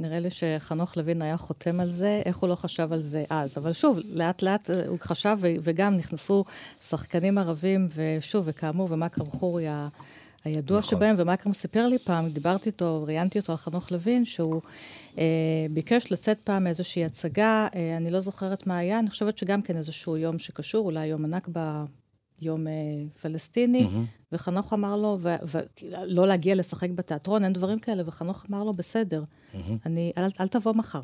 נראה לי שחנוך לוין היה חותם על זה, איך הוא לא חשב על זה אז. אבל שוב, לאט לאט אה, הוא חשב, וגם נכנסו שחקנים ערבים, ושוב, וכאמור, ומכרם חורי ה- הידוע נכון. שבהם, ומקרם סיפר לי פעם, דיברתי איתו, ראיינתי אותו על חנוך לוין, שהוא אה, ביקש לצאת פעם מאיזושהי הצגה, אה, אני לא זוכרת מה היה, אני חושבת שגם כן איזשהו יום שקשור, אולי יום הנכבה, יום אה, פלסטיני, מהמם. וחנוך אמר לו, ולא להגיע לשחק בתיאטרון, אין דברים כאלה, וחנוך אמר לו, בסדר, מהמם. אני, אל, אל תבוא מחר.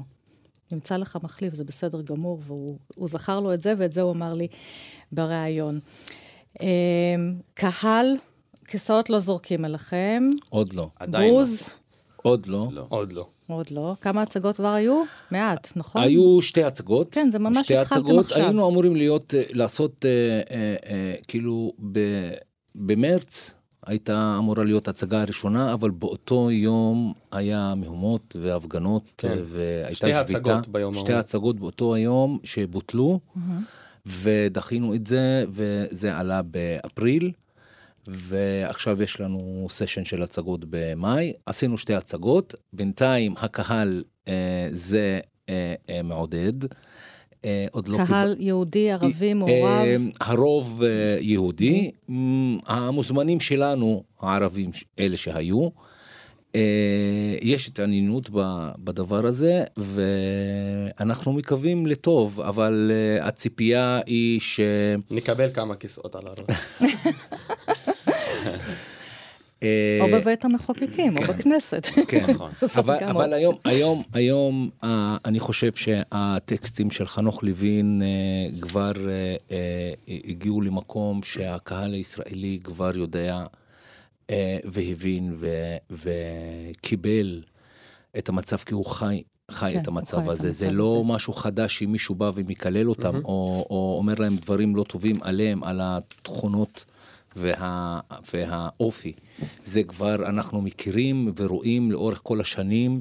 נמצא לך מחליף, זה בסדר גמור, והוא הוא זכר לו את זה, ואת זה הוא אמר לי בריאיון. אה, קהל, כיסאות לא זורקים עליכם. עוד לא. בוז, עוד לא. עוד לא. עוד לא. כמה הצגות כבר היו? מעט, נכון? היו שתי הצגות. כן, זה ממש שתי התחלתם הצגות. עכשיו. היינו אמורים להיות, אה, לעשות, אה, אה, אה, כאילו, ב- במרץ הייתה אמורה להיות הצגה הראשונה, אבל באותו יום היה מהומות והפגנות, כן. אה, והייתה שתי שביתה. הצגות ביום שתי ההוא. הצגות באותו היום שבוטלו, מהמם. ודחינו את זה, וזה עלה באפריל. ועכשיו יש לנו סשן של הצגות במאי, עשינו שתי הצגות, בינתיים הקהל אה, זה אה, אה, מעודד. אה, עוד לא קהל קיבל- יהודי, ערבי, אה, מעורב. הרוב אה, יהודי, מ, המוזמנים שלנו, הערבים, אלה שהיו, אה, יש התעניינות בדבר הזה, ואנחנו מקווים לטוב, אבל אה, הציפייה היא ש... נקבל כמה כיסאות על הראש. (laughs) אה, או בבית המחוקקים, או בכנסת. (laughs) כן, זאת אבל. היום, היום, היום אה, אני חושב שהטקסטים של חנוך לוין אה, כבר הגיעו למקום שהקהל הישראלי כבר יודע והבין וקיבל את המצב כי הוא חי. חי כן, את המצב חי את הזה, זה המצב לא הזה. משהו חדש שמישהו בא ומקלל אותם, מהמם. או, או אומר להם דברים לא טובים עליהם, על התכונות וה, והאופי. זה כבר אנחנו מכירים ורואים לאורך כל השנים,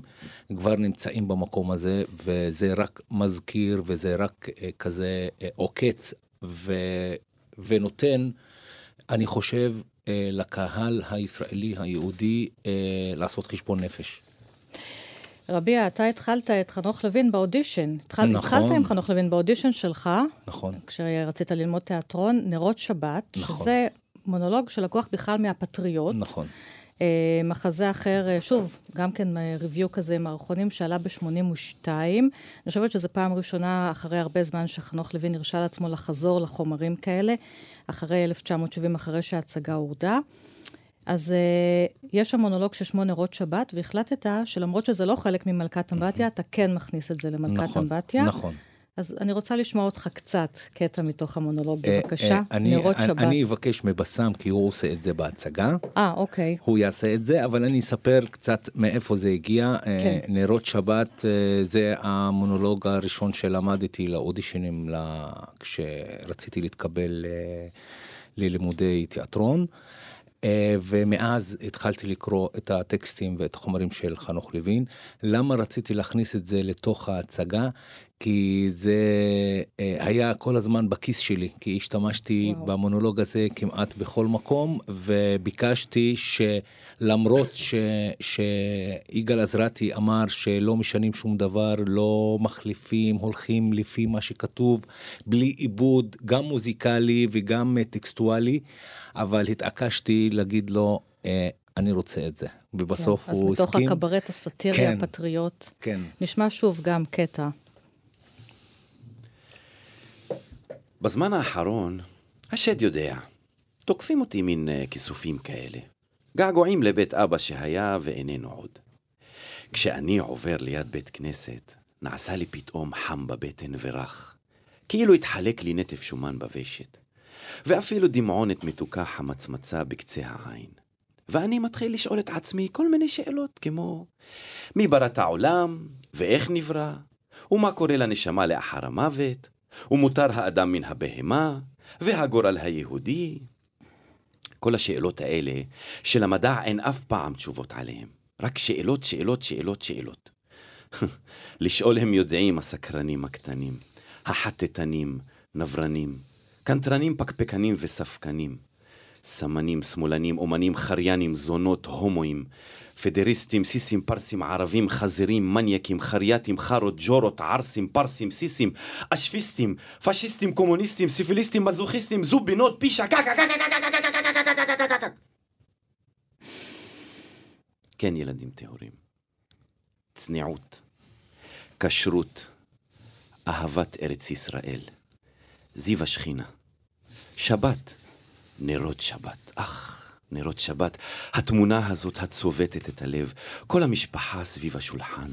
כבר נמצאים במקום הזה, וזה רק מזכיר וזה רק אה, כזה אה, עוקץ ו, ונותן, אני חושב, אה, לקהל הישראלי היהודי אה, לעשות חשבון נפש. רביע, אתה התחלת את חנוך לוין באודישן. התחל, נכון. התחלת עם חנוך לוין באודישן שלך, נכון. כשרצית ללמוד תיאטרון, נרות שבת, נכון. שזה מונולוג שלקוח בכלל מהפטריוט. נכון. אה, מחזה אחר, אה, שוב, גם כן ריוויו כזה מערכונים שעלה ב-82. אני חושבת שזו פעם ראשונה אחרי הרבה זמן שחנוך לוין הרשה לעצמו לחזור לחומרים כאלה, אחרי 1970, אחרי שההצגה הורדה. אז uh, יש שם מונולוג של שמונה נרות שבת, והחלטת שלמרות שזה לא חלק ממלכת אמבטיה, אתה כן מכניס את זה למלכת נכון, אמבטיה. נכון. אז אני רוצה לשמוע אותך קצת קטע מתוך המונולוג, אה, בבקשה. אה, נרות שבת. אני אבקש מבסם, כי הוא עושה את זה בהצגה. אה, אוקיי. הוא יעשה את זה, אבל אני אספר קצת מאיפה זה הגיע. כן. אה, נרות שבת זה המונולוג הראשון שלמדתי לאודישנים כשרציתי להתקבל ללימודי תיאטרון. ומאז התחלתי לקרוא את הטקסטים ואת החומרים של חנוך לוין. למה רציתי להכניס את זה לתוך ההצגה? כי זה אה, היה כל הזמן בכיס שלי, כי השתמשתי וואו. במונולוג הזה כמעט בכל מקום, וביקשתי שלמרות ש, שיגאל עזרתי אמר שלא משנים שום דבר, לא מחליפים, הולכים לפי מה שכתוב, בלי עיבוד, גם מוזיקלי וגם אה, טקסטואלי, אבל התעקשתי להגיד לו, אה, אני רוצה את זה. ובסוף כן, אז הוא מתוך הסכים. הקברט הסאטירי כן. הפטריוט. כן. נשמע שוב גם קטע. בזמן האחרון, השד יודע, תוקפים אותי מין uh, כיסופים כאלה. געגועים לבית אבא שהיה ואיננו עוד. כשאני עובר ליד בית כנסת, נעשה לי פתאום חם בבטן ורך, כאילו התחלק לי נטף שומן בוושת, ואפילו דמעונת מתוקה חמצמצה בקצה העין. ואני מתחיל לשאול את עצמי כל מיני שאלות כמו מי ברא את העולם, ואיך נברא, ומה קורה לנשמה לאחר המוות, ומותר האדם מן הבהמה, והגורל היהודי. כל השאלות האלה, שלמדע אין אף פעם תשובות עליהן. רק שאלות, שאלות, שאלות, שאלות. (laughs) לשאול הם יודעים הסקרנים הקטנים, החטטנים, נברנים, קנטרנים פקפקנים וספקנים. סמנים, שמאלנים, אומנים, חריינים, זונות, הומואים, פדריסטים, סיסים, פרסים, ערבים, חזירים, מניאקים, חרייתים, חארות, ג'ורות, ערסים, פרסים, סיסים, אשפיסטים, פשיסטים, קומוניסטים, סיפיליסטים, מזוכיסטים, זובינות, פישה, קק, קק, קק, קק, קק, כן, ילדים טהורים. צניעות, כשרות, אהבת ארץ ישראל, זיו השכינה, שבת, נרות שבת, אך. נרות שבת, התמונה הזאת הצובטת את הלב, כל המשפחה סביב השולחן.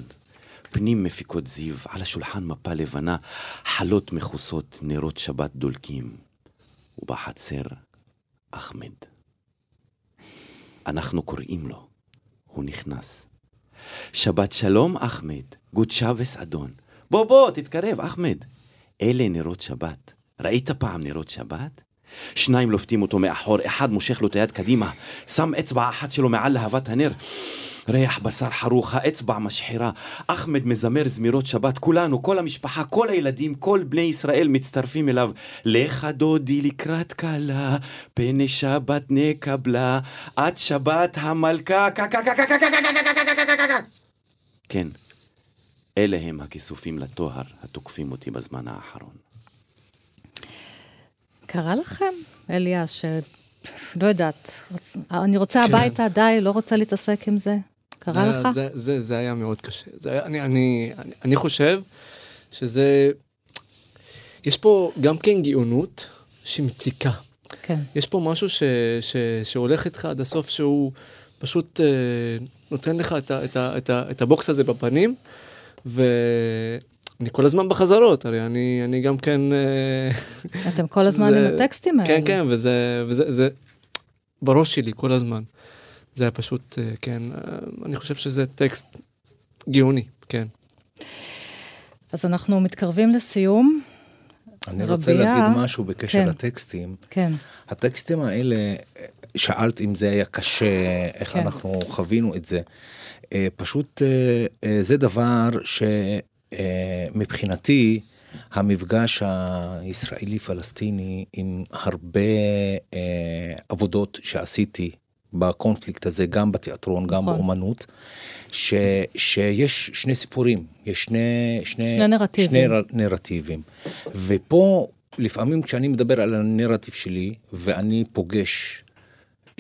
פנים מפיקות זיו, על השולחן מפה לבנה, חלות מכוסות, נרות שבת דולקים. ובחצר, אחמד. אנחנו קוראים לו, הוא נכנס. שבת שלום, אחמד, גוד שבס אדון. בוא, בוא, תתקרב, אחמד. אלה נרות שבת. ראית פעם נרות שבת? שניים לופתים אותו מאחור, אחד מושך לו את היד קדימה, שם אצבע אחת שלו מעל להבת הנר. ריח בשר חרוך, האצבע משחירה. אחמד מזמר זמירות שבת, כולנו, כל המשפחה, כל הילדים, כל בני ישראל מצטרפים אליו. לך דודי לקראת כלה, פני שבת נקבלה, עד שבת המלכה, כן, אלה הם הכיסופים לטוהר התוקפים אותי בזמן האחרון. קרה לכם, אליה, ש... לא יודעת, אני רוצה כן. הביתה, די, לא רוצה להתעסק עם זה? קרה זה, לך? זה, זה, זה היה מאוד קשה. זה היה, אני, אני, אני, אני חושב שזה... יש פה גם כן גאונות שמציקה. כן. יש פה משהו ש, ש, שהולך איתך עד הסוף, שהוא פשוט אה, נותן לך את, ה, את, ה, את, ה, את הבוקס הזה בפנים, ו... אני כל הזמן בחזרות, הרי אני, אני גם כן... אה, אתם כל הזמן זה, עם הטקסטים האלה. כן, כן, וזה, וזה זה בראש שלי כל הזמן. זה היה פשוט, אה, כן, אה, אני חושב שזה טקסט גאוני, כן. אז אנחנו מתקרבים לסיום. אני רביע, רוצה להגיד משהו בקשר כן, לטקסטים. כן. הטקסטים האלה, שאלת אם זה היה קשה, איך כן. אנחנו חווינו את זה. פשוט זה דבר שמבחינתי, המפגש הישראלי-פלסטיני עם הרבה עבודות שעשיתי בקונפליקט הזה, גם בתיאטרון, נכון. גם באומנות, ש, שיש שני סיפורים, יש שני, שני, שני נרטיבים. שני נרטיבים. ופה, לפעמים כשאני מדבר על הנרטיב שלי, ואני פוגש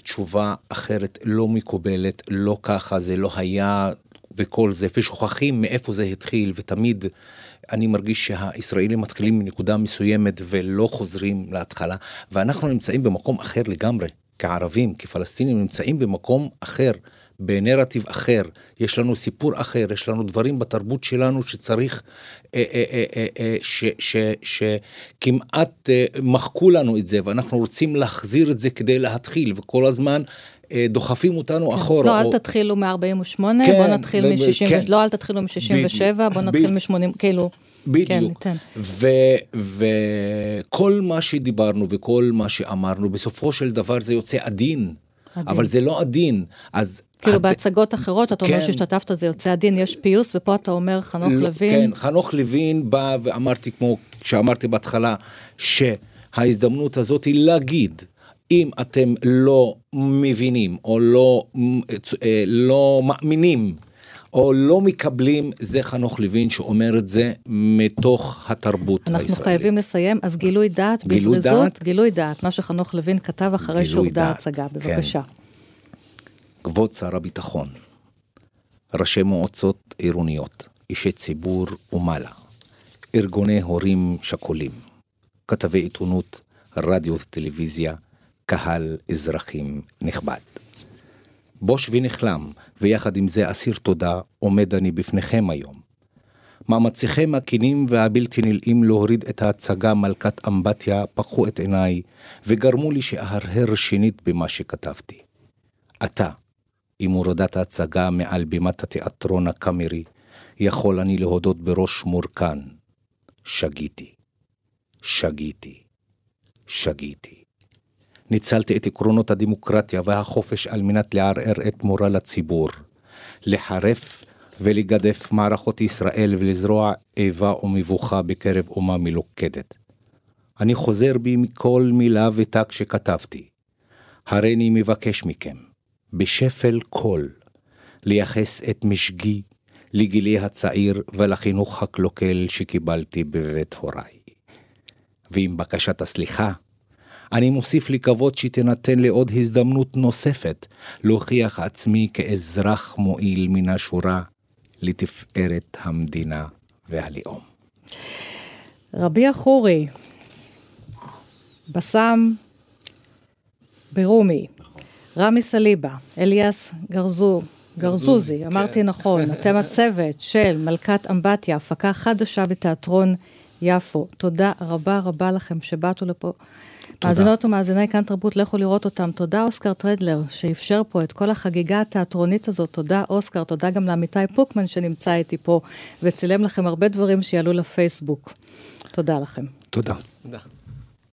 תשובה אחרת, לא מקובלת, לא ככה, זה לא היה, וכל זה, ושוכחים מאיפה זה התחיל, ותמיד אני מרגיש שהישראלים מתחילים מנקודה מסוימת ולא חוזרים להתחלה, ואנחנו נמצאים במקום אחר לגמרי. כערבים, כפלסטינים, נמצאים במקום אחר, בנרטיב אחר, יש לנו סיפור אחר, יש לנו דברים בתרבות שלנו שצריך, אה, אה, אה, שכמעט מחקו לנו את זה, ואנחנו רוצים להחזיר את זה כדי להתחיל, וכל הזמן דוחפים אותנו כן. אחורה. לא, אל תתחילו מ-48, כן, בוא נתחיל מ-60, כן. לא, אל תתחילו מ-67, בוא נתחיל מ-80, כאילו... בדיוק. כן, וכל מה שדיברנו וכל מה שאמרנו, בסופו של דבר זה יוצא עדין. אבל זה לא עדין. אז... כאילו הד... בהצגות אחרות, אתה כן. אומר שהשתתפת, זה יוצא עדין, יש פיוס, ופה אתה אומר חנוך לא, לוין. כן, חנוך לוין בא ואמרתי, כמו שאמרתי בהתחלה, שההזדמנות הזאת היא להגיד, אם אתם לא מבינים או לא, אה, לא מאמינים או לא מקבלים, זה חנוך לוין שאומר את זה מתוך התרבות אנחנו הישראלית. אנחנו חייבים לסיים, אז גילוי דעת, גילוי בזריזות, דעת, גילוי דעת, מה שחנוך לוין כתב אחרי שהורדה ההצגה, בבקשה. כן. כבוד שר הביטחון, ראשי מועצות עירוניות, אישי ציבור ומעלה, ארגוני הורים שכולים, כתבי עיתונות, רדיו וטלוויזיה, קהל אזרחים נכבד. בוש ונכלם, ויחד עם זה אסיר תודה, עומד אני בפניכם היום. מאמציכם הכנים והבלתי נלאים להוריד את ההצגה מלכת אמבטיה פקחו את עיניי, וגרמו לי שאהרהר שנית במה שכתבתי. עתה, עם הורדת ההצגה מעל בימת התיאטרון הקאמרי, יכול אני להודות בראש מורכן. שגיתי. שגיתי. שגיתי. ניצלתי את עקרונות הדמוקרטיה והחופש על מנת לערער את מורל הציבור, לחרף ולגדף מערכות ישראל ולזרוע איבה ומבוכה בקרב אומה מלוכדת. אני חוזר בי מכל מילה ותג שכתבתי. הריני מבקש מכם, בשפל קול, לייחס את משגי לגילי הצעיר ולחינוך הקלוקל שקיבלתי בבית הוריי. ועם בקשת הסליחה, אני מוסיף כבוד שתינתן לי עוד הזדמנות נוספת להוכיח עצמי כאזרח מועיל מן השורה לתפארת המדינה והלאום. רבי החורי, בסאם ברומי, רמי סליבה, אליאס גרזו, גרזוזי, אמרתי נכון, (laughs) אתם הצוות של מלכת אמבטיה, הפקה חדשה בתיאטרון יפו. תודה רבה רבה לכם שבאתו לפה. מאזינות ומאזיני כאן תרבות, לכו לראות אותם. תודה אוסקר טרדלר, שאפשר פה את כל החגיגה התיאטרונית הזאת. תודה אוסקר, תודה גם לעמיתי פוקמן שנמצא איתי פה, וצילם לכם הרבה דברים שיעלו לפייסבוק. תודה לכם. תודה. תודה.